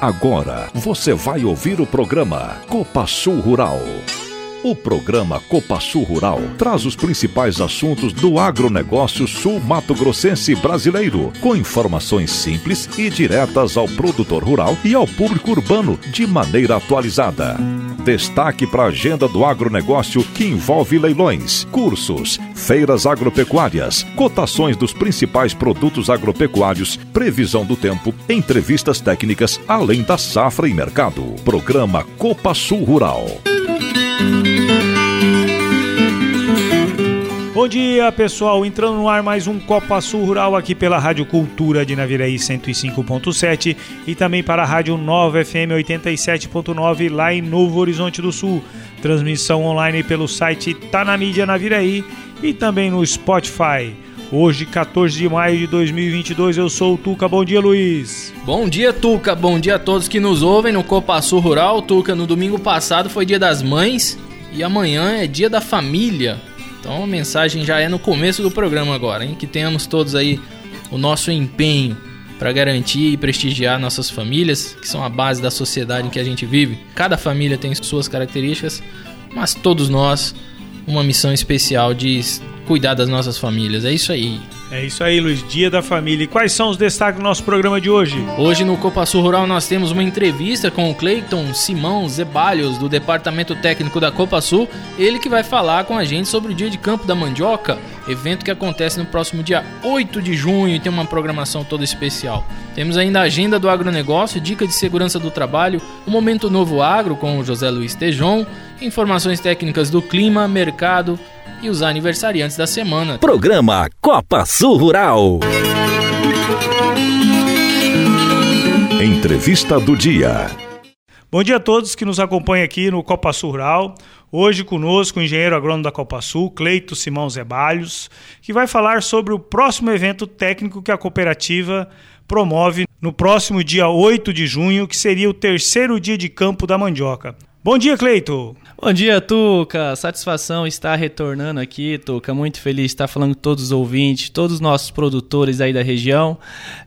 Agora você vai ouvir o programa Copa Sul Rural. O programa Copa Sul Rural traz os principais assuntos do agronegócio sul-mato grossense brasileiro, com informações simples e diretas ao produtor rural e ao público urbano de maneira atualizada. Destaque para a agenda do agronegócio que envolve leilões, cursos, feiras agropecuárias, cotações dos principais produtos agropecuários, previsão do tempo, entrevistas técnicas, além da safra e mercado. Programa Copa Sul Rural. Bom dia, pessoal. Entrando no ar mais um Copa Sul Rural aqui pela Rádio Cultura de Naviraí 105.7 e também para a Rádio Nova FM 87.9 lá em Novo Horizonte do Sul. Transmissão online pelo site Tá na Mídia Naviraí e também no Spotify. Hoje, 14 de maio de 2022, eu sou o Tuca. Bom dia, Luiz. Bom dia, Tuca. Bom dia a todos que nos ouvem no Copa Sul Rural. Tuca, no domingo passado foi dia das mães e amanhã é dia da família. Então a mensagem já é no começo do programa agora, hein? Que tenhamos todos aí o nosso empenho para garantir e prestigiar nossas famílias, que são a base da sociedade em que a gente vive. Cada família tem suas características, mas todos nós uma missão especial de cuidar das nossas famílias. É isso aí. É isso aí, Luiz. Dia da família. E quais são os destaques do nosso programa de hoje? Hoje no Copa Sul Rural nós temos uma entrevista com o Cleiton Simão Zebalhos, do Departamento Técnico da Copa Sul. Ele que vai falar com a gente sobre o Dia de Campo da Mandioca, evento que acontece no próximo dia 8 de junho e tem uma programação toda especial. Temos ainda a agenda do agronegócio, dica de segurança do trabalho, o Momento Novo Agro com o José Luiz Tejon, informações técnicas do clima, mercado, e os aniversariantes da semana. Programa Copa Sul Rural. Entrevista do dia. Bom dia a todos que nos acompanham aqui no Copa Sul Rural. Hoje conosco o engenheiro agrônomo da Copa Sul, Cleito Simão Zebalhos, que vai falar sobre o próximo evento técnico que a cooperativa promove no próximo dia 8 de junho, que seria o terceiro dia de campo da mandioca. Bom dia, Cleito. Bom dia, Tuca. Satisfação estar retornando aqui, Tuca. Muito feliz de estar falando com todos os ouvintes, todos os nossos produtores aí da região.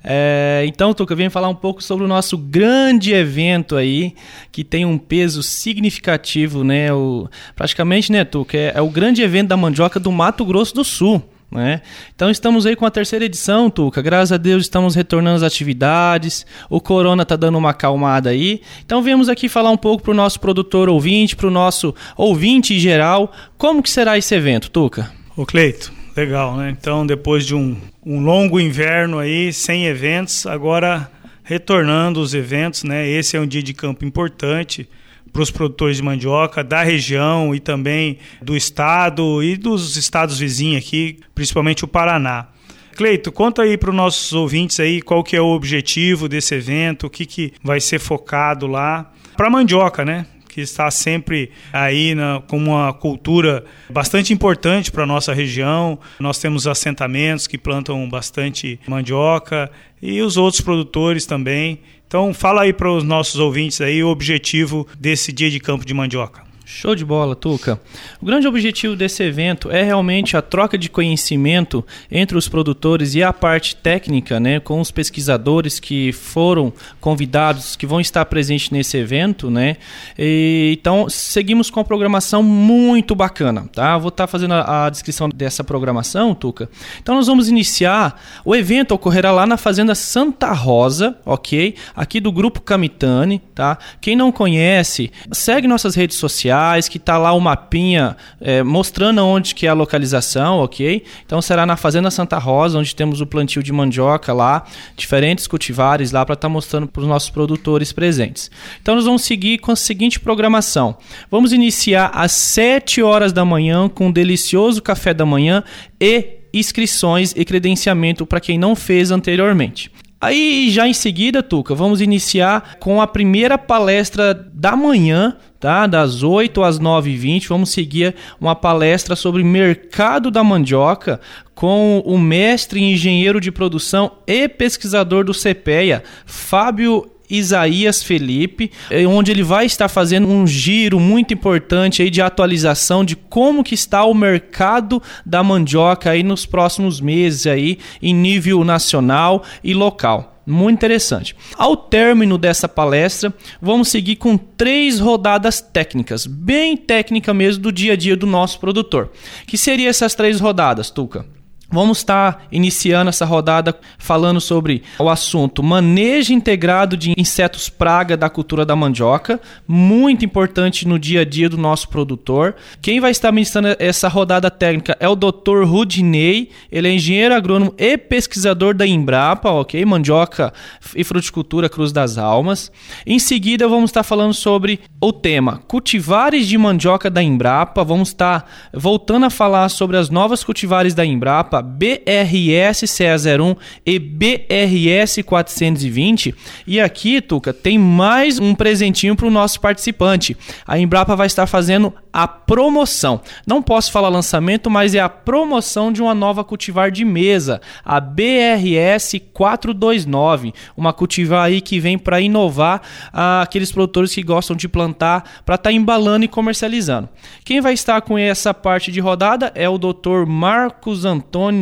É, então, Tuca, vem falar um pouco sobre o nosso grande evento aí, que tem um peso significativo, né? O, praticamente, né, Tuca? É, é o grande evento da mandioca do Mato Grosso do Sul. Né? Então estamos aí com a terceira edição, Tuca. Graças a Deus estamos retornando às atividades. O corona tá dando uma acalmada aí. Então viemos aqui falar um pouco para o nosso produtor ouvinte, para o nosso ouvinte em geral, como que será esse evento, Tuca? Ô Cleito, legal, né? Então depois de um, um longo inverno aí, sem eventos, agora retornando os eventos, né? Esse é um dia de campo importante para os produtores de mandioca da região e também do estado e dos estados vizinhos aqui, principalmente o Paraná. Cleito, conta aí para os nossos ouvintes aí qual que é o objetivo desse evento, o que, que vai ser focado lá para mandioca, né? que está sempre aí na, como uma cultura bastante importante para a nossa região. Nós temos assentamentos que plantam bastante mandioca e os outros produtores também. Então fala aí para os nossos ouvintes aí o objetivo desse dia de campo de mandioca. Show de bola, Tuca. O grande objetivo desse evento é realmente a troca de conhecimento entre os produtores e a parte técnica, né, com os pesquisadores que foram convidados, que vão estar presentes nesse evento, né. E, então, seguimos com a programação muito bacana, tá? Vou estar fazendo a, a, descrição dessa programação, Tuca. Então, nós vamos iniciar. O evento ocorrerá lá na Fazenda Santa Rosa, ok? Aqui do Grupo Camitani, tá? Quem não conhece, segue nossas redes sociais que está lá o mapinha é, mostrando onde que é a localização, ok? Então será na Fazenda Santa Rosa, onde temos o plantio de mandioca lá, diferentes cultivares lá para estar tá mostrando para os nossos produtores presentes. Então nós vamos seguir com a seguinte programação. Vamos iniciar às 7 horas da manhã com um delicioso café da manhã e inscrições e credenciamento para quem não fez anteriormente. Aí já em seguida, Tuca, vamos iniciar com a primeira palestra da manhã, tá? Das 8 às 9h20, vamos seguir uma palestra sobre mercado da mandioca com o mestre engenheiro de produção e pesquisador do CPEA, Fábio Isaías Felipe, eh, onde ele vai estar fazendo um giro muito importante aí de atualização de como que está o mercado da mandioca aí nos próximos meses aí em nível nacional e local. Muito interessante. Ao término dessa palestra, vamos seguir com três rodadas técnicas, bem técnica mesmo do dia a dia do nosso produtor. Que seriam essas três rodadas, Tuca? Vamos estar iniciando essa rodada falando sobre o assunto manejo integrado de insetos praga da cultura da mandioca, muito importante no dia a dia do nosso produtor. Quem vai estar ministrando essa rodada técnica é o Dr. Rudinei, ele é engenheiro agrônomo e pesquisador da Embrapa, ok? Mandioca e fruticultura Cruz das Almas. Em seguida, vamos estar falando sobre o tema cultivares de mandioca da Embrapa. Vamos estar voltando a falar sobre as novas cultivares da Embrapa BRS CA01 e BRS 420. E aqui, Tuca, tem mais um presentinho para o nosso participante. A Embrapa vai estar fazendo a promoção. Não posso falar lançamento, mas é a promoção de uma nova cultivar de mesa, a BRS 429, uma cultivar aí que vem para inovar ah, aqueles produtores que gostam de plantar para estar tá embalando e comercializando. Quem vai estar com essa parte de rodada é o Dr. Marcos Antônio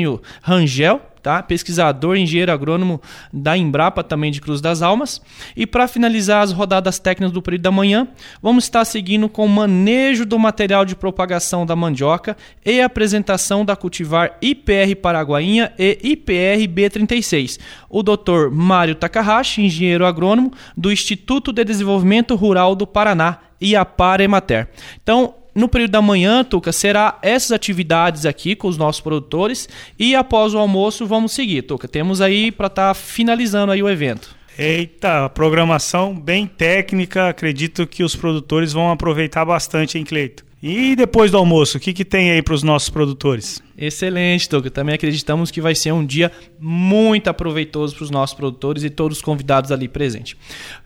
Rangel, tá? pesquisador, engenheiro agrônomo da Embrapa, também de Cruz das Almas. E para finalizar as rodadas técnicas do período da manhã, vamos estar seguindo com o manejo do material de propagação da mandioca e apresentação da cultivar IPR Paraguainha e IPR B36. O Dr. Mário Takahashi, engenheiro agrônomo do Instituto de Desenvolvimento Rural do Paraná, IAPAR Emater. Então, no período da manhã, Tuca, será essas atividades aqui com os nossos produtores e após o almoço vamos seguir, Tuca. Temos aí para estar tá finalizando aí o evento. Eita, programação bem técnica, acredito que os produtores vão aproveitar bastante, hein, Cleito? E depois do almoço, o que, que tem aí para os nossos produtores? Excelente, Doug. Também acreditamos que vai ser um dia muito aproveitoso para os nossos produtores e todos os convidados ali presentes.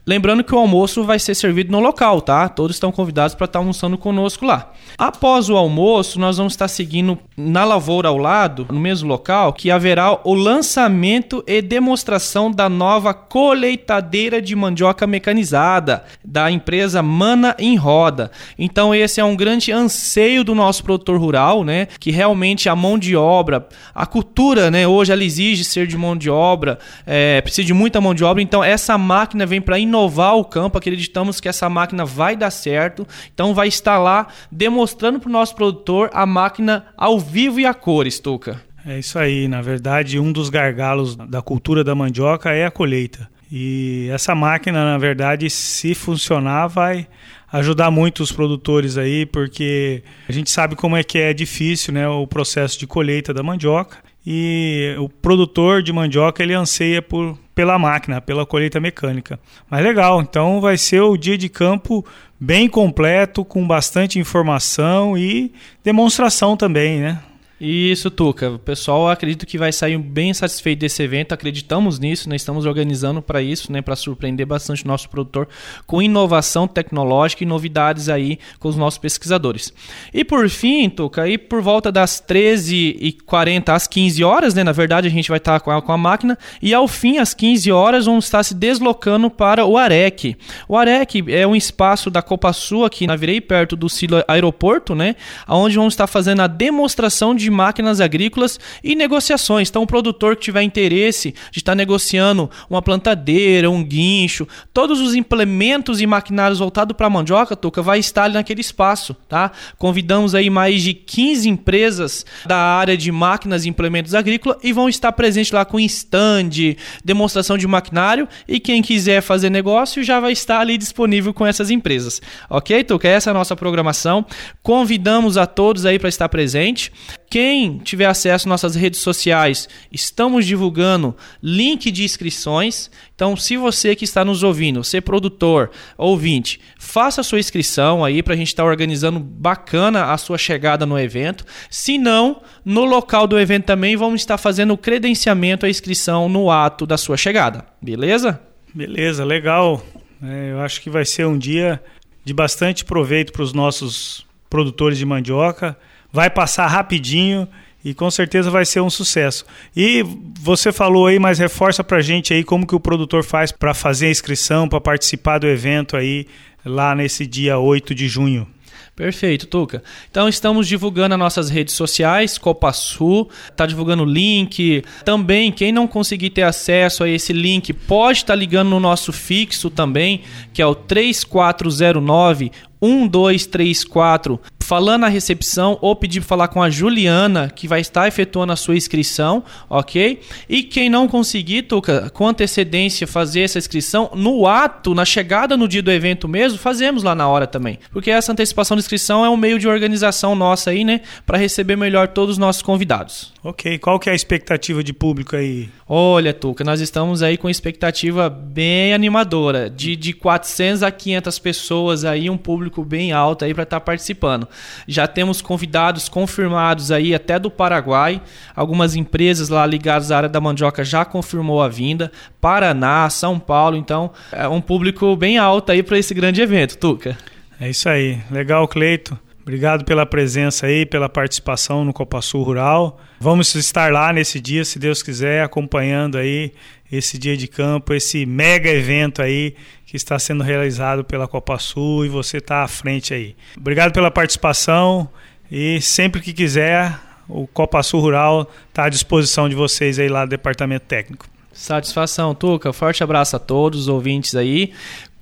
Lembrando que o almoço vai ser servido no local, tá? Todos estão convidados para estar almoçando conosco lá. Após o almoço, nós vamos estar seguindo na lavoura ao lado, no mesmo local, que haverá o lançamento e demonstração da nova colheitadeira de mandioca mecanizada da empresa Mana em Roda. Então esse é um grande anseio do nosso produtor rural, né? Que realmente a mão de obra, a cultura, né? Hoje ela exige ser de mão de obra, é, precisa de muita mão de obra. Então essa máquina vem para inovar o campo. Acreditamos que essa máquina vai dar certo. Então vai estar lá demonstrando para o nosso produtor a máquina ao vivo e a cores, Tuca. É isso aí. Na verdade, um dos gargalos da cultura da mandioca é a colheita. E essa máquina, na verdade, se funcionar, vai ajudar muito os produtores aí, porque a gente sabe como é que é difícil, né, o processo de colheita da mandioca. E o produtor de mandioca ele anseia por pela máquina, pela colheita mecânica. Mas legal, então vai ser o dia de campo bem completo, com bastante informação e demonstração também, né? Isso, Tuca. O pessoal acredito que vai sair bem satisfeito desse evento. Acreditamos nisso, né? estamos organizando para isso, né? para surpreender bastante o nosso produtor com inovação tecnológica e novidades aí com os nossos pesquisadores. E por fim, Tuca, aí por volta das 13h40 às 15 horas, né? na verdade a gente vai estar com a, com a máquina, e ao fim, às 15 horas, vamos estar se deslocando para o AREC. O AREC é um espaço da Copa Sul aqui na Virei, perto do Silo Aeroporto, né? onde vamos estar fazendo a demonstração de de máquinas agrícolas e negociações. Então, o produtor que tiver interesse de estar negociando uma plantadeira, um guincho, todos os implementos e maquinários voltados para a mandioca, Tuca, vai estar ali naquele espaço, tá? Convidamos aí mais de 15 empresas da área de máquinas e implementos agrícolas e vão estar presentes lá com stand, demonstração de maquinário e quem quiser fazer negócio já vai estar ali disponível com essas empresas. Ok, Tuca? Essa é a nossa programação. Convidamos a todos aí para estar presente. Quem tiver acesso às nossas redes sociais, estamos divulgando link de inscrições. Então, se você que está nos ouvindo, ser produtor, ouvinte, faça a sua inscrição aí para a gente estar tá organizando bacana a sua chegada no evento. Se não, no local do evento também vamos estar fazendo o credenciamento, a inscrição no ato da sua chegada. Beleza? Beleza, legal. É, eu acho que vai ser um dia de bastante proveito para os nossos produtores de mandioca vai passar rapidinho e com certeza vai ser um sucesso. E você falou aí, mas reforça pra gente aí como que o produtor faz para fazer a inscrição, para participar do evento aí lá nesse dia 8 de junho. Perfeito, Tuca. Então estamos divulgando as nossas redes sociais, Copa Sul, está divulgando o link. Também, quem não conseguir ter acesso a esse link, pode estar tá ligando no nosso fixo também, que é o 3409 1234 falando na recepção ou pedir para falar com a Juliana, que vai estar efetuando a sua inscrição, ok? E quem não conseguir, Tuca, com antecedência fazer essa inscrição, no ato, na chegada no dia do evento mesmo, fazemos lá na hora também. Porque essa antecipação de inscrição é um meio de organização nossa aí, né? Para receber melhor todos os nossos convidados. Ok, qual que é a expectativa de público aí? Olha, Tuca, nós estamos aí com expectativa bem animadora, de, de 400 a 500 pessoas aí, um público bem alto aí para estar tá participando. Já temos convidados confirmados aí até do Paraguai. Algumas empresas lá ligadas à área da mandioca já confirmou a vinda. Paraná, São Paulo, então é um público bem alto aí para esse grande evento, Tuca. É isso aí. Legal, Cleito. Obrigado pela presença aí, pela participação no Copa Sul Rural. Vamos estar lá nesse dia, se Deus quiser, acompanhando aí esse dia de campo, esse mega evento aí que está sendo realizado pela Copa Sul e você está à frente aí. Obrigado pela participação e sempre que quiser, o Copa Sul Rural está à disposição de vocês aí lá do Departamento Técnico. Satisfação, Tuca. Forte abraço a todos os ouvintes aí.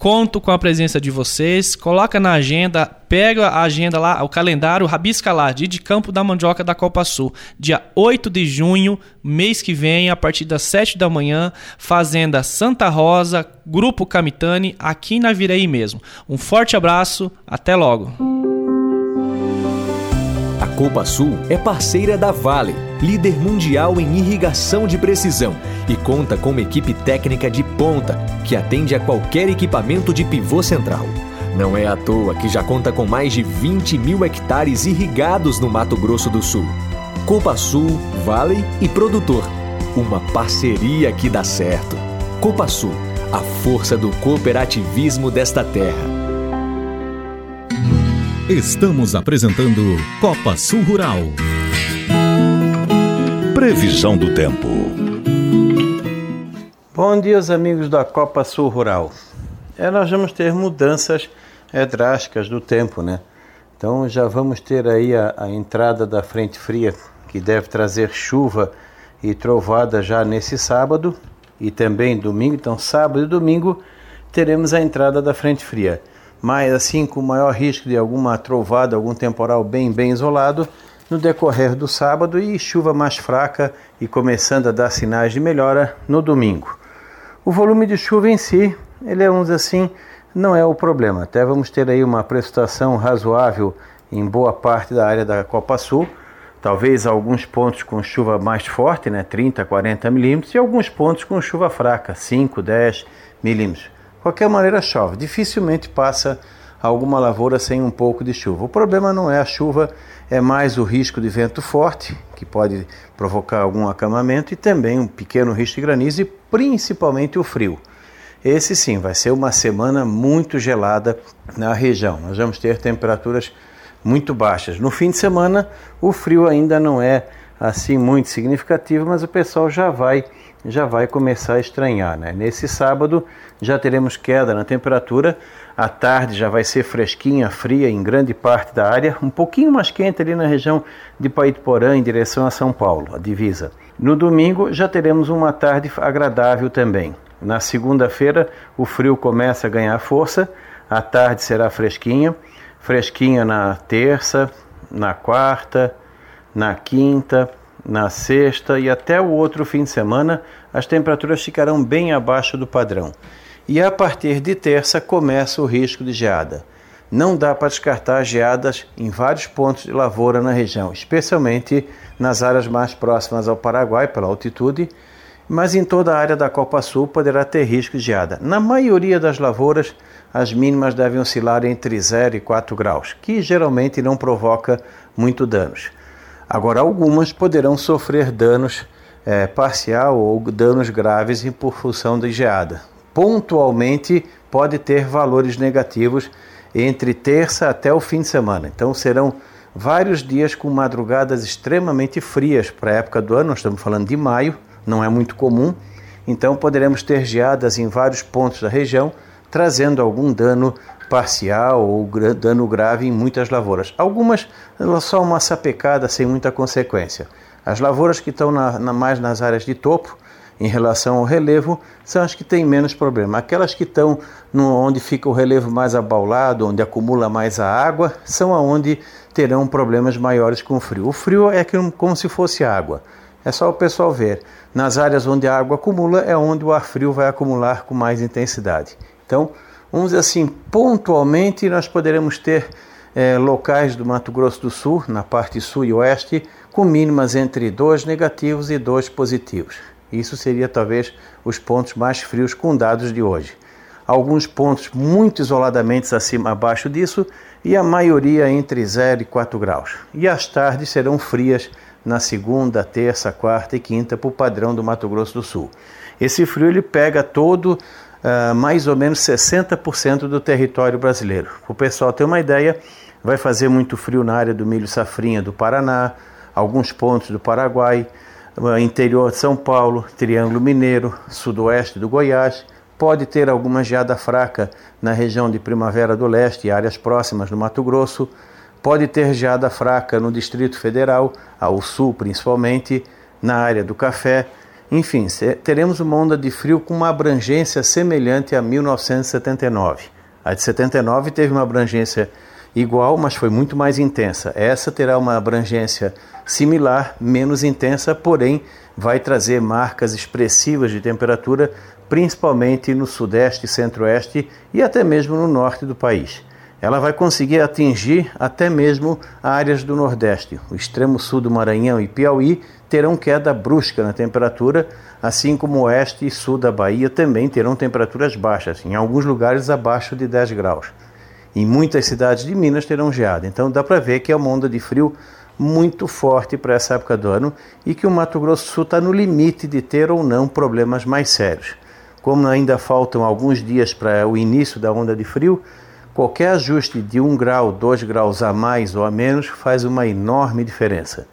Conto com a presença de vocês. Coloca na agenda, pega a agenda lá, o calendário, rabisca lá, dia de Campo da Mandioca da Copa Sul. Dia 8 de junho, mês que vem, a partir das 7 da manhã, Fazenda Santa Rosa, Grupo Camitani, aqui na Virei mesmo. Um forte abraço, até logo. Copa Sul é parceira da Vale, líder mundial em irrigação de precisão e conta com uma equipe técnica de ponta que atende a qualquer equipamento de pivô central. Não é à toa que já conta com mais de 20 mil hectares irrigados no Mato Grosso do Sul. Copa Sul, Vale e Produtor. Uma parceria que dá certo. Copa Sul, a força do cooperativismo desta terra. Estamos apresentando Copa Sul Rural. Previsão do tempo. Bom dia, amigos da Copa Sul Rural. É, nós vamos ter mudanças é, drásticas do tempo, né? Então já vamos ter aí a, a entrada da frente fria, que deve trazer chuva e trovada já nesse sábado e também domingo. Então, sábado e domingo teremos a entrada da frente fria mas assim com maior risco de alguma trovada, algum temporal bem bem isolado no decorrer do sábado e chuva mais fraca e começando a dar sinais de melhora no domingo. O volume de chuva em si, ele é uns assim, não é o problema. Até vamos ter aí uma precipitação razoável em boa parte da área da Copa Sul, talvez alguns pontos com chuva mais forte, né, 30, 40 milímetros, e alguns pontos com chuva fraca, 5, 10 milímetros qualquer maneira chove. Dificilmente passa alguma lavoura sem um pouco de chuva. O problema não é a chuva, é mais o risco de vento forte, que pode provocar algum acamamento, e também um pequeno risco de granizo e principalmente o frio. Esse sim vai ser uma semana muito gelada na região. Nós vamos ter temperaturas muito baixas. No fim de semana, o frio ainda não é assim muito significativo, mas o pessoal já vai já vai começar a estranhar. Né? Nesse sábado já teremos queda na temperatura, a tarde já vai ser fresquinha, fria em grande parte da área, um pouquinho mais quente ali na região de Paitiporã em direção a São Paulo, a divisa. No domingo já teremos uma tarde agradável também. Na segunda-feira o frio começa a ganhar força, a tarde será fresquinha, fresquinha na terça, na quarta, na quinta, na sexta e até o outro fim de semana, as temperaturas ficarão bem abaixo do padrão. E a partir de terça começa o risco de geada. Não dá para descartar geadas em vários pontos de lavoura na região, especialmente nas áreas mais próximas ao Paraguai, pela altitude, mas em toda a área da Copa Sul poderá ter risco de geada. Na maioria das lavouras, as mínimas devem oscilar entre 0 e 4 graus, que geralmente não provoca muito danos. Agora, algumas poderão sofrer danos é, parcial ou danos graves por função da geada. Pontualmente, pode ter valores negativos entre terça até o fim de semana. Então, serão vários dias com madrugadas extremamente frias para a época do ano, nós estamos falando de maio, não é muito comum. Então, poderemos ter geadas em vários pontos da região, trazendo algum dano parcial ou dano grave em muitas lavouras. Algumas só uma sapecada sem muita consequência. As lavouras que estão na, na, mais nas áreas de topo, em relação ao relevo, são as que têm menos problema. Aquelas que estão no, onde fica o relevo mais abaulado, onde acumula mais a água, são aonde terão problemas maiores com o frio. O frio é como se fosse água. É só o pessoal ver. Nas áreas onde a água acumula é onde o ar frio vai acumular com mais intensidade. Então, vamos dizer assim, pontualmente nós poderemos ter é, locais do Mato Grosso do Sul, na parte sul e oeste, com mínimas entre 2 negativos e 2 positivos. Isso seria talvez os pontos mais frios com dados de hoje. Alguns pontos muito isoladamente acima abaixo disso e a maioria entre 0 e 4 graus. E as tardes serão frias na segunda, terça, quarta e quinta para o padrão do Mato Grosso do Sul. Esse frio ele pega todo uh, mais ou menos 60% do território brasileiro. O pessoal ter uma ideia, vai fazer muito frio na área do milho safrinha do Paraná, alguns pontos do Paraguai, uh, interior de São Paulo, Triângulo Mineiro, sudoeste do Goiás. Pode ter alguma geada fraca na região de Primavera do Leste e áreas próximas do Mato Grosso Pode ter geada fraca no Distrito Federal, ao sul principalmente, na área do café. Enfim, teremos uma onda de frio com uma abrangência semelhante a 1979. A de 79 teve uma abrangência igual, mas foi muito mais intensa. Essa terá uma abrangência similar, menos intensa, porém vai trazer marcas expressivas de temperatura, principalmente no sudeste, centro-oeste e até mesmo no norte do país ela vai conseguir atingir até mesmo áreas do Nordeste. O extremo sul do Maranhão e Piauí terão queda brusca na temperatura, assim como o oeste e sul da Bahia também terão temperaturas baixas, em alguns lugares abaixo de 10 graus. Em muitas cidades de Minas terão geada. Então dá para ver que é uma onda de frio muito forte para essa época do ano e que o Mato Grosso Sul está no limite de ter ou não problemas mais sérios. Como ainda faltam alguns dias para o início da onda de frio, Qualquer ajuste de 1 grau, 2 graus a mais ou a menos faz uma enorme diferença.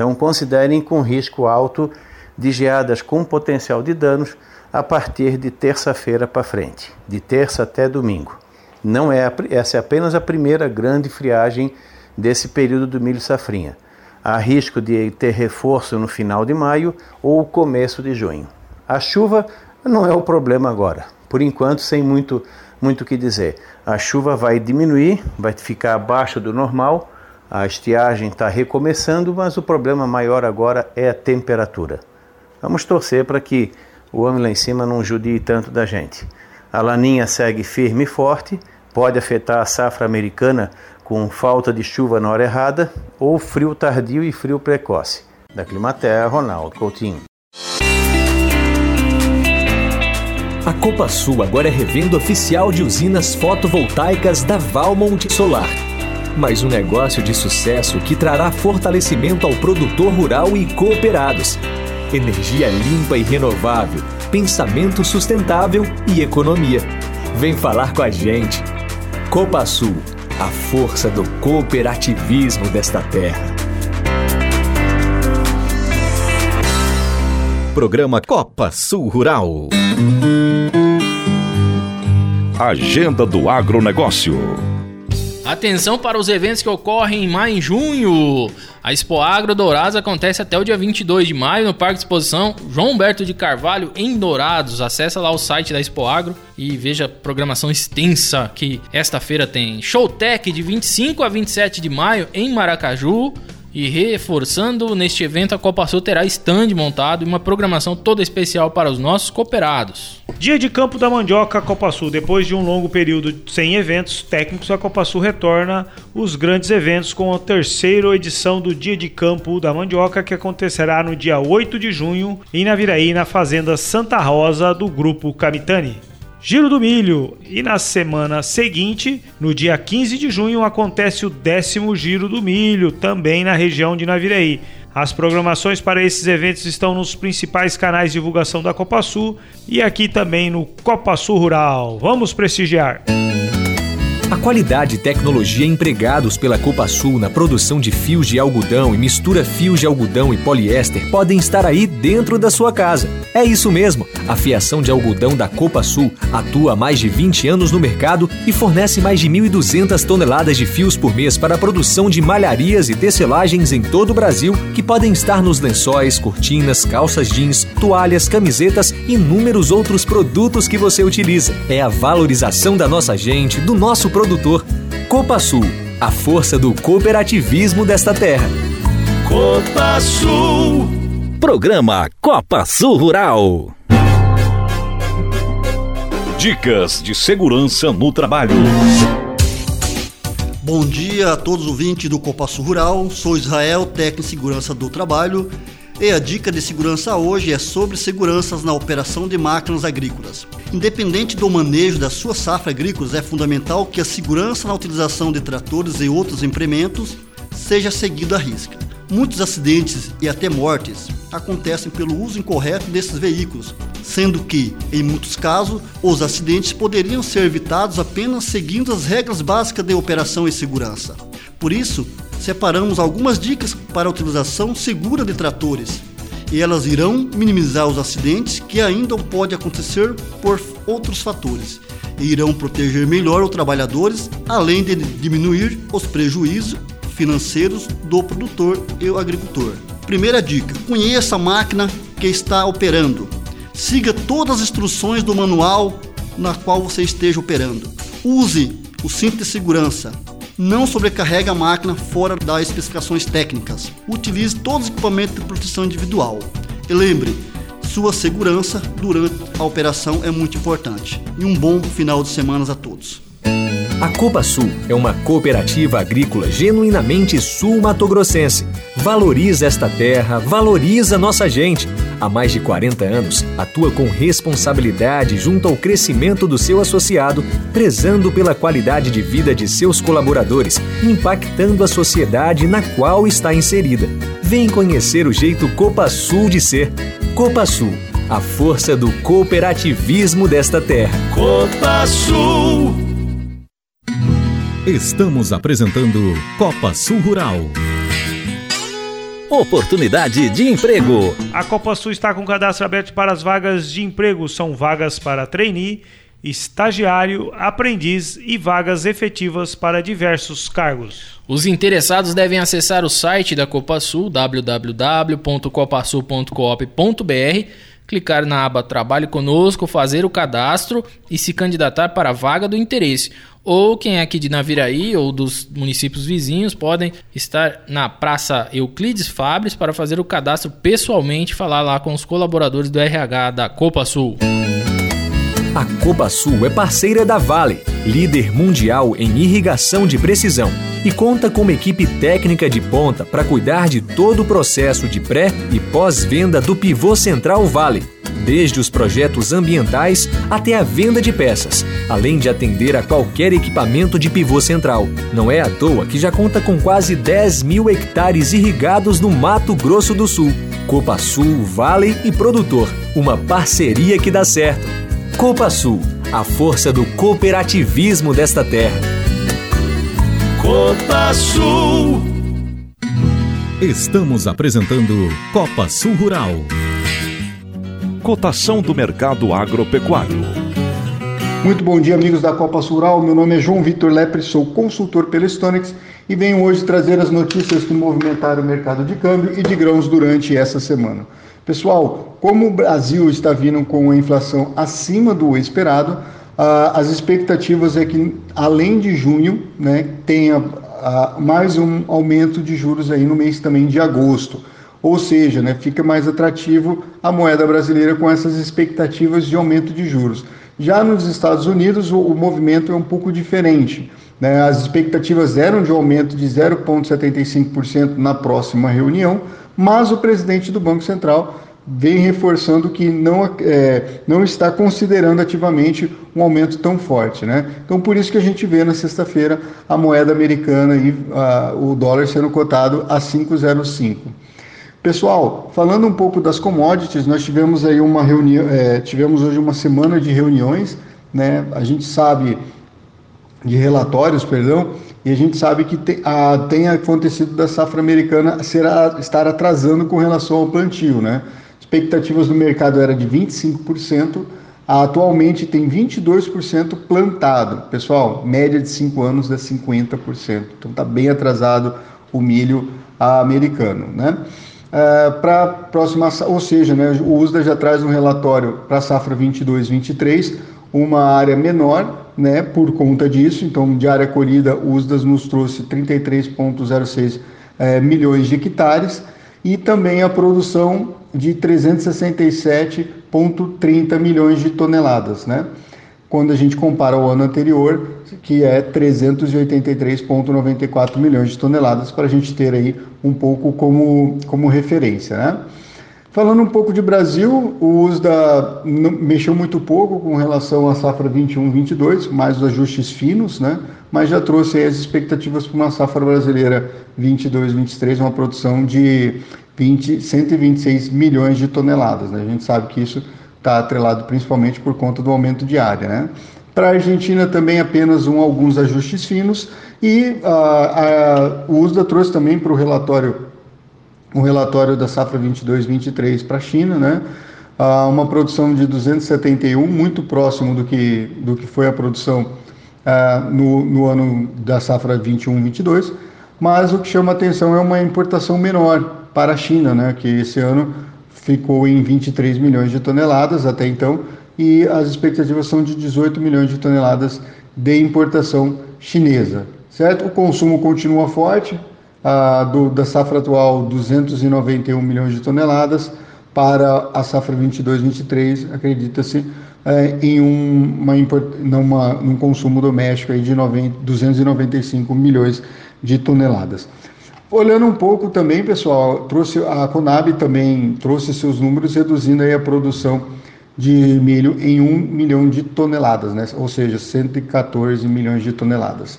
Então, considerem com risco alto de geadas com potencial de danos a partir de terça-feira para frente, de terça até domingo. Não é essa é apenas a primeira grande friagem desse período do milho safrinha. Há risco de ter reforço no final de maio ou começo de junho. A chuva não é o problema agora. Por enquanto, sem muito muito o que dizer. A chuva vai diminuir, vai ficar abaixo do normal, a estiagem está recomeçando, mas o problema maior agora é a temperatura. Vamos torcer para que o homem lá em cima não judie tanto da gente. A laninha segue firme e forte, pode afetar a safra americana com falta de chuva na hora errada ou frio tardio e frio precoce. Da Climaterra, Ronaldo Coutinho. A Copa Sul agora é revenda oficial de usinas fotovoltaicas da Valmont Solar. Mais um negócio de sucesso que trará fortalecimento ao produtor rural e cooperados. Energia limpa e renovável, pensamento sustentável e economia. Vem falar com a gente. Copa Sul, a força do cooperativismo desta terra. Programa Copa Sul Rural. Agenda do Agronegócio. Atenção para os eventos que ocorrem em maio e junho. A Expo Agro Dourados acontece até o dia 22 de maio no Parque de Exposição João Humberto de Carvalho, em Dourados. Acesse lá o site da Expo Agro e veja a programação extensa que esta feira tem. Showtech de 25 a 27 de maio em Maracaju. E reforçando, neste evento a Copa Sul terá stand montado e uma programação toda especial para os nossos cooperados. Dia de Campo da Mandioca Copa Sul. Depois de um longo período sem eventos técnicos, a Copa Sul retorna os grandes eventos com a terceira edição do Dia de Campo da Mandioca, que acontecerá no dia 8 de junho em Naviraí, na Fazenda Santa Rosa do Grupo Camitani. Giro do Milho. E na semana seguinte, no dia 15 de junho, acontece o décimo Giro do Milho, também na região de Naviraí. As programações para esses eventos estão nos principais canais de divulgação da Copa Sul e aqui também no Copa Sul Rural. Vamos prestigiar! A qualidade e tecnologia empregados pela Copasul na produção de fios de algodão e mistura fios de algodão e poliéster podem estar aí dentro da sua casa. É isso mesmo. A fiação de algodão da Copasul atua há mais de 20 anos no mercado e fornece mais de 1.200 toneladas de fios por mês para a produção de malharias e tecelagens em todo o Brasil que podem estar nos lençóis, cortinas, calças jeans, toalhas, camisetas e inúmeros outros produtos que você utiliza. É a valorização da nossa gente, do nosso produto produtor. Copa Sul, a força do cooperativismo desta terra. Copa Sul. Programa Copa Sul Rural. Dicas de segurança no trabalho. Bom dia a todos os ouvintes do Copa Sul Rural. Sou Israel, técnico em segurança do trabalho e a dica de segurança hoje é sobre seguranças na operação de máquinas agrícolas. Independente do manejo da sua safra agrícola, é fundamental que a segurança na utilização de tratores e outros implementos seja seguida à risca. Muitos acidentes e até mortes acontecem pelo uso incorreto desses veículos, sendo que, em muitos casos, os acidentes poderiam ser evitados apenas seguindo as regras básicas de operação e segurança. Por isso, separamos algumas dicas para a utilização segura de tratores e elas irão minimizar os acidentes que ainda podem acontecer por outros fatores e irão proteger melhor os trabalhadores, além de diminuir os prejuízos financeiros do produtor e o agricultor. Primeira dica: conheça a máquina que está operando. Siga todas as instruções do manual na qual você esteja operando. Use o cinto de segurança não sobrecarregue a máquina fora das especificações técnicas. Utilize todos os equipamentos de proteção individual. E lembre, sua segurança durante a operação é muito importante. E um bom final de semana a todos. A Copa Sul é uma cooperativa agrícola genuinamente sul-matogrossense. Valoriza esta terra, valoriza nossa gente há mais de 40 anos, atua com responsabilidade junto ao crescimento do seu associado, prezando pela qualidade de vida de seus colaboradores, impactando a sociedade na qual está inserida. Vem conhecer o jeito Copa Sul de ser. Copa Sul, a força do cooperativismo desta terra. Copa Sul. Estamos apresentando Copa Sul Rural. Oportunidade de emprego. A Copa Sul está com cadastro aberto para as vagas de emprego. São vagas para trainee, estagiário, aprendiz e vagas efetivas para diversos cargos. Os interessados devem acessar o site da Copa Sul, www.copasul.coop.br, clicar na aba Trabalhe Conosco, fazer o cadastro e se candidatar para a vaga do interesse ou quem é aqui de Naviraí ou dos municípios vizinhos podem estar na Praça Euclides Fabres para fazer o cadastro pessoalmente, falar lá com os colaboradores do RH da Copa Sul. A Copa Sul é parceira da Vale, líder mundial em irrigação de precisão, e conta com uma equipe técnica de ponta para cuidar de todo o processo de pré e pós-venda do pivô central Vale desde os projetos ambientais até a venda de peças, além de atender a qualquer equipamento de pivô central. Não é à toa que já conta com quase 10 mil hectares irrigados no Mato Grosso do Sul. Copa Sul, Vale e Produtor, uma parceria que dá certo. Copa Sul, a força do cooperativismo desta terra. Copa Sul. Estamos apresentando Copa Sul Rural cotação do mercado agropecuário. Muito bom dia, amigos da Copa Rural. Meu nome é João Vitor Lepre, sou consultor pela Stonex e venho hoje trazer as notícias que movimentaram o mercado de câmbio e de grãos durante essa semana. Pessoal, como o Brasil está vindo com a inflação acima do esperado, as expectativas é que, além de junho, né, tenha mais um aumento de juros aí no mês também de agosto. Ou seja, né, fica mais atrativo a moeda brasileira com essas expectativas de aumento de juros. Já nos Estados Unidos, o movimento é um pouco diferente. Né? As expectativas eram de aumento de 0,75% na próxima reunião, mas o presidente do Banco Central vem reforçando que não, é, não está considerando ativamente um aumento tão forte. Né? Então, por isso que a gente vê na sexta-feira a moeda americana e a, o dólar sendo cotado a 5,05. Pessoal, falando um pouco das commodities, nós tivemos aí uma reunião, é, tivemos hoje uma semana de reuniões, né? A gente sabe de relatórios, perdão, e a gente sabe que tem, a, tem acontecido da safra americana será, estar atrasando com relação ao plantio, né? Expectativas do mercado era de 25%, atualmente tem 22% plantado. Pessoal, média de 5 anos é 50%, então está bem atrasado o milho americano, né? É, para próxima, ou seja, né, o USDA já traz um relatório para a safra 22/23, uma área menor, né, por conta disso. Então, de área colhida, o USDAS nos trouxe 33,06 é, milhões de hectares e também a produção de 367,30 milhões de toneladas, né? Quando a gente compara o ano anterior, que é 383,94 milhões de toneladas, para a gente ter aí um pouco como, como referência, né? Falando um pouco de Brasil, o USDA mexeu muito pouco com relação à safra 21-22, mais os ajustes finos, né? mas já trouxe as expectativas para uma safra brasileira 22-23, uma produção de 20, 126 milhões de toneladas. Né? A gente sabe que isso está atrelado principalmente por conta do aumento de área. Né? Para a Argentina também apenas um, alguns ajustes finos e uh, a, o USDA trouxe também para o relatório o relatório da safra 22-23 para a China, né? Uh, uma produção de 271, muito próximo do que, do que foi a produção uh, no, no ano da safra 21-22, mas o que chama atenção é uma importação menor para a China, né? que esse ano ficou em 23 milhões de toneladas até então, e as expectativas são de 18 milhões de toneladas de importação chinesa. Certo? O consumo continua forte, do, da safra atual 291 milhões de toneladas para a safra 22-23, acredita-se é, em um, uma, num consumo doméstico aí de 90, 295 milhões de toneladas. Olhando um pouco também, pessoal, trouxe a Conab também trouxe seus números reduzindo aí a produção de milho em 1 milhão de toneladas, né? ou seja, 114 milhões de toneladas.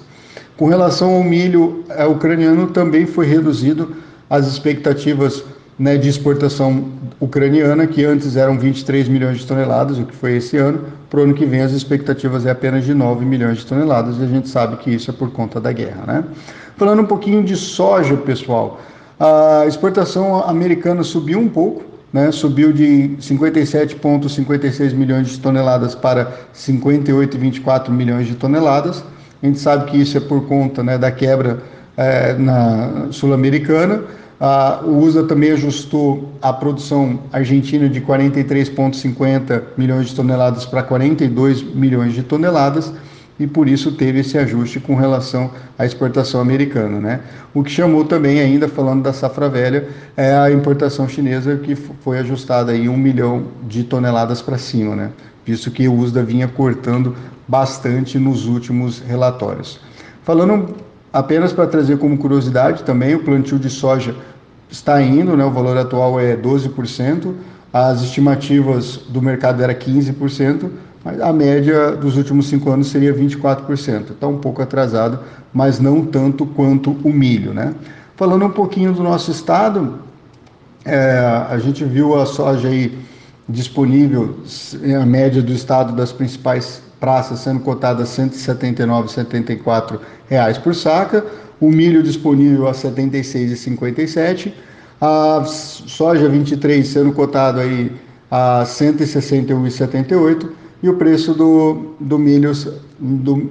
Com relação ao milho é, ucraniano, também foi reduzido as expectativas né, de exportação ucraniana, que antes eram 23 milhões de toneladas, o que foi esse ano. Para o ano que vem, as expectativas é apenas de 9 milhões de toneladas, e a gente sabe que isso é por conta da guerra. Né? Falando um pouquinho de soja, pessoal, a exportação americana subiu um pouco, né, subiu de 57,56 milhões de toneladas para 58,24 milhões de toneladas. A gente sabe que isso é por conta né, da quebra é, na sul-americana. o USA também ajustou a produção argentina de 43,50 milhões de toneladas para 42 milhões de toneladas e por isso teve esse ajuste com relação à exportação americana. Né? O que chamou também, ainda falando da safra velha, é a importação chinesa, que foi ajustada em um milhão de toneladas para cima, né? Visto que o USDA vinha cortando bastante nos últimos relatórios. Falando apenas para trazer como curiosidade também, o plantio de soja está indo, né? o valor atual é 12%, as estimativas do mercado era 15%, mas a média dos últimos cinco anos seria 24%. Está um pouco atrasado, mas não tanto quanto o milho. Né? Falando um pouquinho do nosso estado, é, a gente viu a soja aí disponível, a média do estado das principais praças sendo cotada a 179,74 reais por saca, o milho disponível a R$ 76,57, a soja 23 sendo cotado aí a R$ 161,78 e o preço do, do milho do,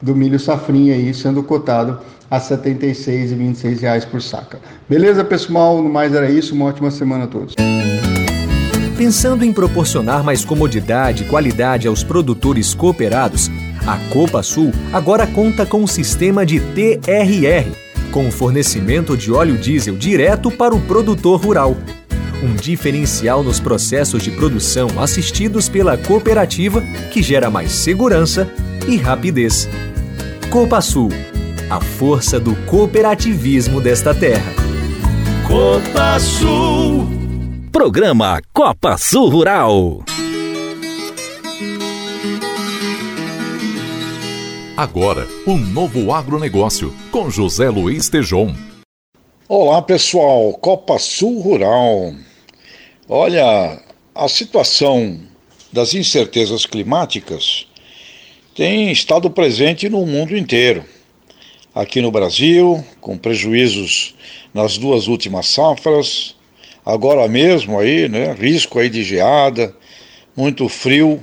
do milho safrinha aí sendo cotado a 76,26 reais por saca. Beleza, pessoal? No mais era isso. Uma ótima semana a todos. Pensando em proporcionar mais comodidade e qualidade aos produtores cooperados, a Copa Sul agora conta com um sistema de TRR, com fornecimento de óleo diesel direto para o produtor rural. Um diferencial nos processos de produção assistidos pela cooperativa que gera mais segurança e rapidez. Copa Sul, a força do cooperativismo desta terra. Copa Sul. Programa Copa Sul Rural. Agora, um novo agronegócio com José Luiz Tejon. Olá pessoal, Copa Sul Rural. Olha, a situação das incertezas climáticas tem estado presente no mundo inteiro. Aqui no Brasil, com prejuízos nas duas últimas safras, agora mesmo aí, né, risco aí de geada, muito frio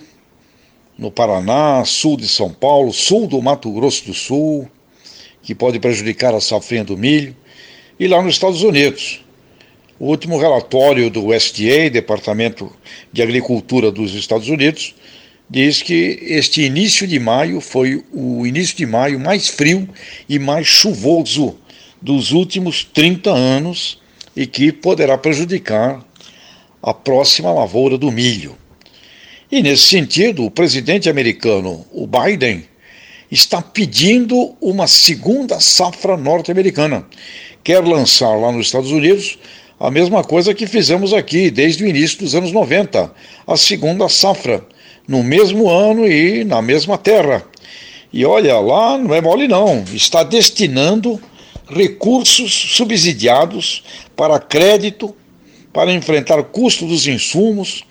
no Paraná, sul de São Paulo, sul do Mato Grosso do Sul, que pode prejudicar a safrinha do milho, e lá nos Estados Unidos. O último relatório do USDA, Departamento de Agricultura dos Estados Unidos, diz que este início de maio foi o início de maio mais frio e mais chuvoso dos últimos 30 anos e que poderá prejudicar a próxima lavoura do milho. E nesse sentido, o presidente americano, o Biden, está pedindo uma segunda safra norte-americana. Quer lançar lá nos Estados Unidos a mesma coisa que fizemos aqui desde o início dos anos 90, a segunda safra, no mesmo ano e na mesma terra. E olha, lá não é mole não, está destinando recursos subsidiados para crédito, para enfrentar custo dos insumos,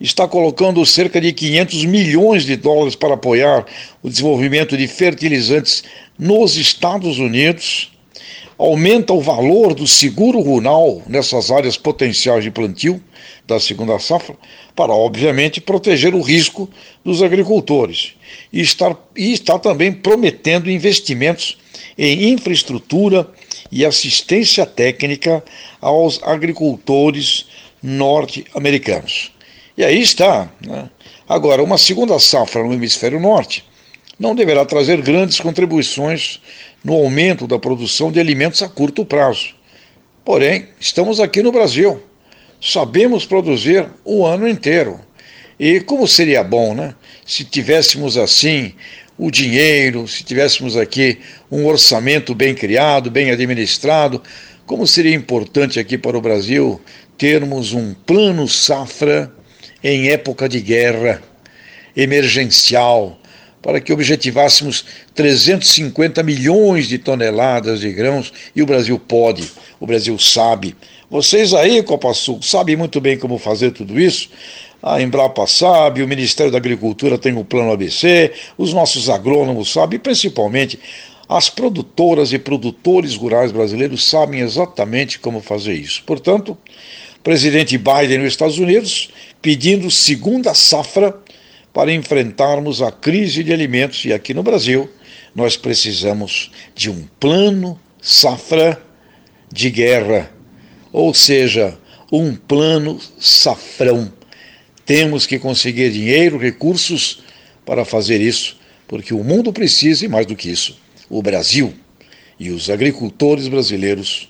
está colocando cerca de 500 milhões de dólares para apoiar o desenvolvimento de fertilizantes nos Estados Unidos, aumenta o valor do seguro rural nessas áreas potenciais de plantio da segunda safra, para, obviamente, proteger o risco dos agricultores. E está, e está também prometendo investimentos em infraestrutura e assistência técnica aos agricultores norte-americanos. E aí está. Né? Agora, uma segunda safra no hemisfério norte não deverá trazer grandes contribuições no aumento da produção de alimentos a curto prazo. Porém, estamos aqui no Brasil. Sabemos produzir o ano inteiro. E como seria bom, né? Se tivéssemos assim o dinheiro, se tivéssemos aqui um orçamento bem criado, bem administrado, como seria importante aqui para o Brasil termos um plano safra em época de guerra emergencial, para que objetivássemos 350 milhões de toneladas de grãos e o Brasil pode, o Brasil sabe. Vocês aí, Copa Sul, sabem muito bem como fazer tudo isso. A Embrapa sabe, o Ministério da Agricultura tem o plano ABC, os nossos agrônomos sabem, principalmente as produtoras e produtores rurais brasileiros sabem exatamente como fazer isso. Portanto, presidente Biden nos Estados Unidos pedindo segunda safra para enfrentarmos a crise de alimentos e aqui no Brasil nós precisamos de um plano safra de guerra, ou seja, um plano safrão. Temos que conseguir dinheiro, recursos para fazer isso, porque o mundo precisa e mais do que isso, o Brasil e os agricultores brasileiros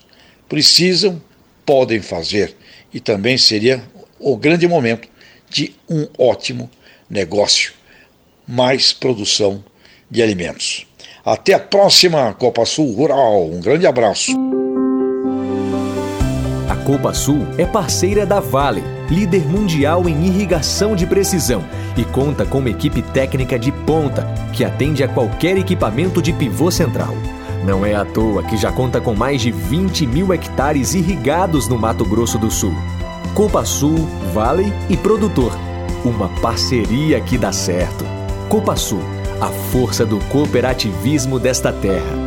precisam, podem fazer e também seria o grande momento de um ótimo negócio, mais produção de alimentos. Até a próxima Copa Sul Rural. Um grande abraço. A Copa Sul é parceira da Vale, líder mundial em irrigação de precisão e conta com uma equipe técnica de ponta que atende a qualquer equipamento de pivô central. Não é à toa que já conta com mais de 20 mil hectares irrigados no Mato Grosso do Sul. Copa Sul, Vale e Produtor. Uma parceria que dá certo. Copa Sul, a força do cooperativismo desta terra.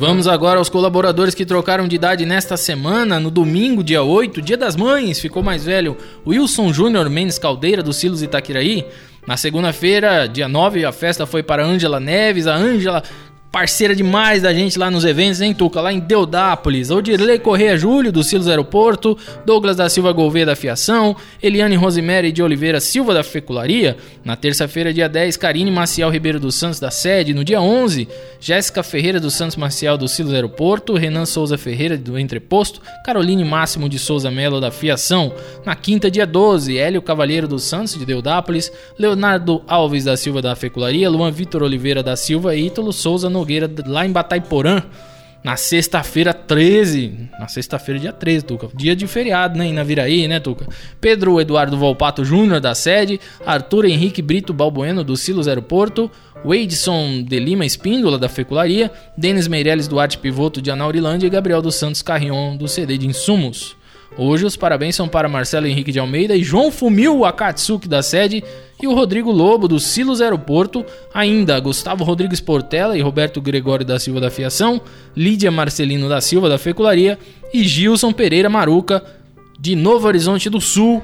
Vamos agora aos colaboradores que trocaram de idade nesta semana. No domingo, dia 8, dia das mães, ficou mais velho Wilson Júnior Mendes Caldeira, do Silos Itaquiraí. Na segunda-feira, dia 9, a festa foi para Ângela Neves. A Ângela parceira demais da gente lá nos eventos, hein, Tuca? Lá em Deodápolis. Odirley Correia Júlio, do Silos Aeroporto, Douglas da Silva Gouveia da Fiação, Eliane Rosemary de Oliveira Silva da Fecularia. Na terça-feira, dia 10, Karine Maciel Ribeiro dos Santos da Sede. No dia 11, Jéssica Ferreira dos Santos Maciel do Silos Aeroporto, Renan Souza Ferreira do Entreposto, Caroline Máximo de Souza Melo da Fiação. Na quinta, dia 12, Hélio Cavalheiro dos Santos de Deodápolis, Leonardo Alves da Silva da Fecularia, Luan Vitor Oliveira da Silva e Ítalo Souza no Nogueira, lá em Bataiporã, na sexta-feira 13. Na sexta-feira, dia 13, Tuca. Dia de feriado, né? Em Naviraí, né, Tuca? Pedro Eduardo Volpato Júnior, da sede. Arthur Henrique Brito Balbueno, do Silos Aeroporto. Wadeson de Lima Espíndola, da Fecularia. Denis Meirelles Duarte Pivoto, de Anaurilândia. E Gabriel dos Santos Carrion, do CD de Insumos. Hoje os parabéns são para Marcelo Henrique de Almeida e João Fumil Akatsuki da sede e o Rodrigo Lobo do Silos Aeroporto, ainda Gustavo Rodrigues Portela e Roberto Gregório da Silva da Fiação, Lídia Marcelino da Silva da Fecularia e Gilson Pereira Maruca de Novo Horizonte do Sul.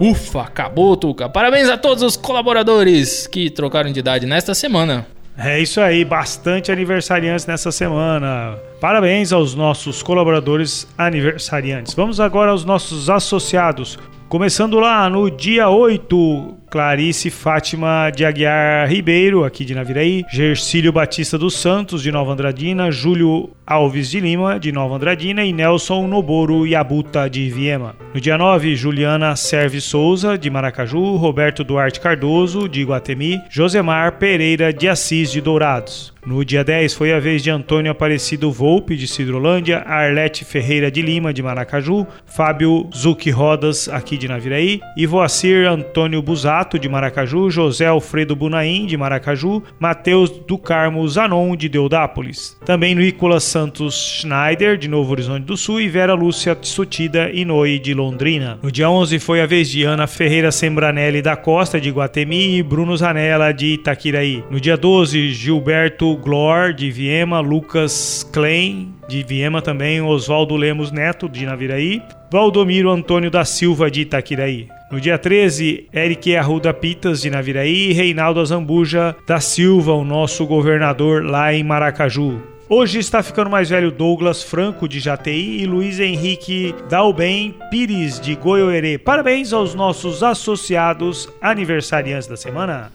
Ufa, acabou, Tuca. Parabéns a todos os colaboradores que trocaram de idade nesta semana. É isso aí, bastante aniversariantes nessa semana. Parabéns aos nossos colaboradores aniversariantes. Vamos agora aos nossos associados. Começando lá no dia 8, Clarice Fátima de Aguiar Ribeiro, aqui de Naviraí, Gercílio Batista dos Santos, de Nova Andradina, Júlio Alves de Lima, de Nova Andradina, e Nelson Noboro Yabuta, de Viema. No dia 9, Juliana Serve Souza, de Maracaju, Roberto Duarte Cardoso, de Guatemi, Josemar Pereira de Assis, de Dourados. No dia 10 foi a vez de Antônio Aparecido Volpe, de Cidrolândia, Arlete Ferreira de Lima, de Maracaju, Fábio Zucchi Rodas, aqui de Naviraí, Ivoacir Antônio Busato, de Maracaju, José Alfredo Bunaim, de Maracaju, Matheus do Carmo Zanon, de Deudápolis. Também Nicolas Santos Schneider, de Novo Horizonte do Sul, e Vera Lúcia Tsutida Inoi, de Londrina. No dia 11 foi a vez de Ana Ferreira Sembranelli da Costa, de Guatemi, e Bruno Zanella, de Itaquiraí. No dia 12, Gilberto Glor, de Viema, Lucas Klein, de Viema também, Oswaldo Lemos Neto, de Naviraí, Valdomiro Antônio da Silva, de Itaquiraí. No dia 13, Eric Arruda Pitas, de Naviraí, e Reinaldo Azambuja da Silva, o nosso governador lá em Maracaju. Hoje está ficando mais velho Douglas Franco de Jati e Luiz Henrique Dalben Pires de Goiôerê. Parabéns aos nossos associados aniversariantes da semana.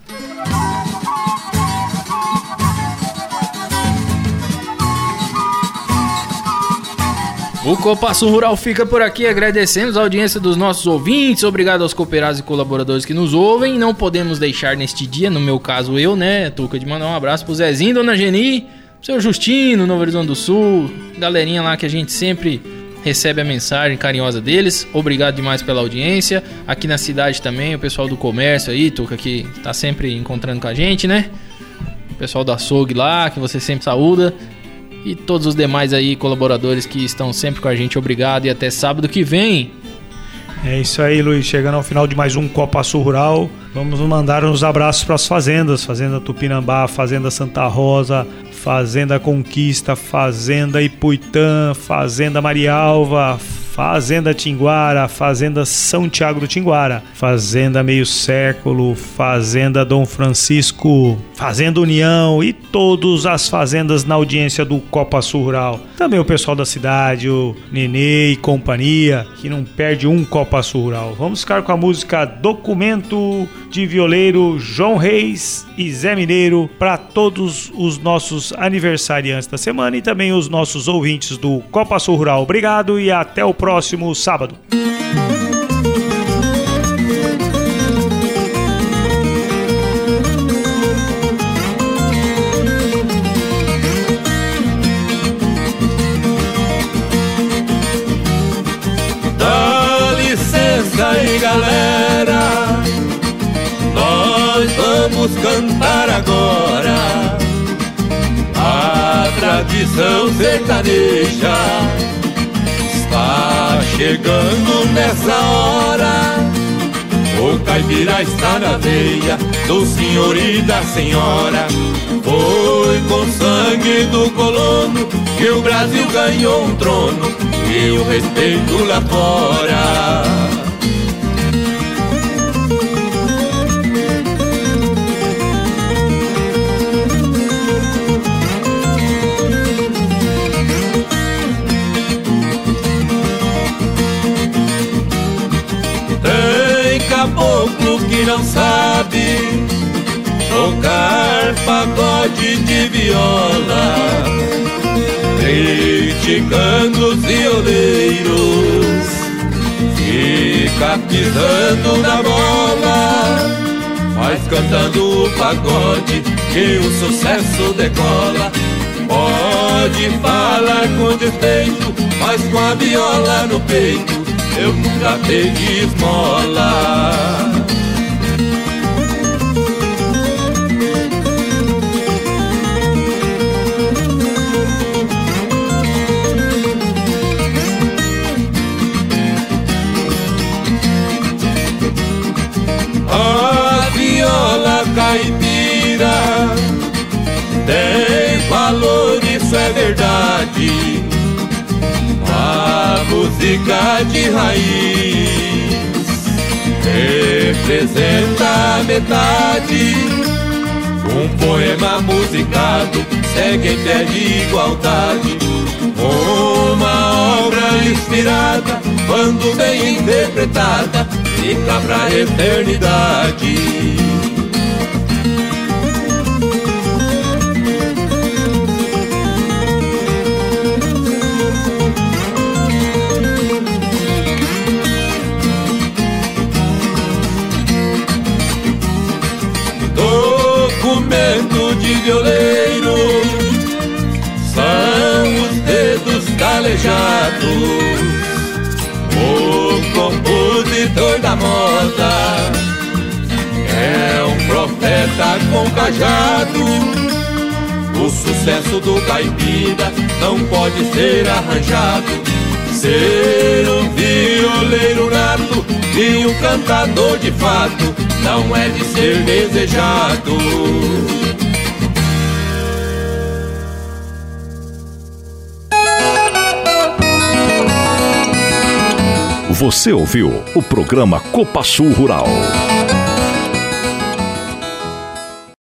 O Copasso Rural fica por aqui. Agradecemos a audiência dos nossos ouvintes. Obrigado aos cooperados e colaboradores que nos ouvem. Não podemos deixar neste dia, no meu caso eu, né, Tuca, de mandar um abraço pro Zezinho, Dona Geni, seu Justino, Novo Horizonte do Sul, galerinha lá que a gente sempre recebe a mensagem carinhosa deles. Obrigado demais pela audiência. Aqui na cidade também, o pessoal do comércio aí, Tuca, que tá sempre encontrando com a gente, né? O pessoal da açougue lá, que você sempre saúda e todos os demais aí colaboradores que estão sempre com a gente. Obrigado e até sábado que vem. É isso aí, Luiz. Chegando ao final de mais um Copa Sul Rural, vamos mandar uns abraços para as fazendas: Fazenda Tupinambá, Fazenda Santa Rosa, Fazenda Conquista, Fazenda Ipuitã, Fazenda Marialva, Fazenda Tinguara, Fazenda São Tiago do Tinguara, Fazenda Meio Século, Fazenda Dom Francisco, Fazenda União e todas as fazendas na audiência do Copa Sul Rural. Também o pessoal da cidade, o Nenê e companhia, que não perde um Copa Sul Rural. Vamos ficar com a música Documento de Violeiro João Reis e Zé Mineiro para todos os nossos aniversariantes da semana e também os nossos ouvintes do Copa Sul Rural. Obrigado e até o próximo sábado. Dá licença aí, galera. Nós vamos cantar agora a tradição sertaneja. Chegando nessa hora. O caipira está na veia do senhor e da senhora. Foi com sangue do colono que o Brasil ganhou um trono e o respeito lá fora. De viola, criticando os violeiros, fica pisando na bola, mas cantando o pagode que o sucesso decola. Pode falar com despeito, mas com a viola no peito eu nunca pedi esmola. Verdade. A música de raiz representa a metade. Um poema musicado segue em pé de igualdade. Uma obra inspirada, quando bem interpretada, fica pra eternidade. Violeiro são os dedos calejados. O compositor da moda é um profeta com cajado. O sucesso do caipira não pode ser arranjado. Ser um violeiro nato e um cantador de fato não é de ser desejado. Você ouviu o programa Copa Sul Rural.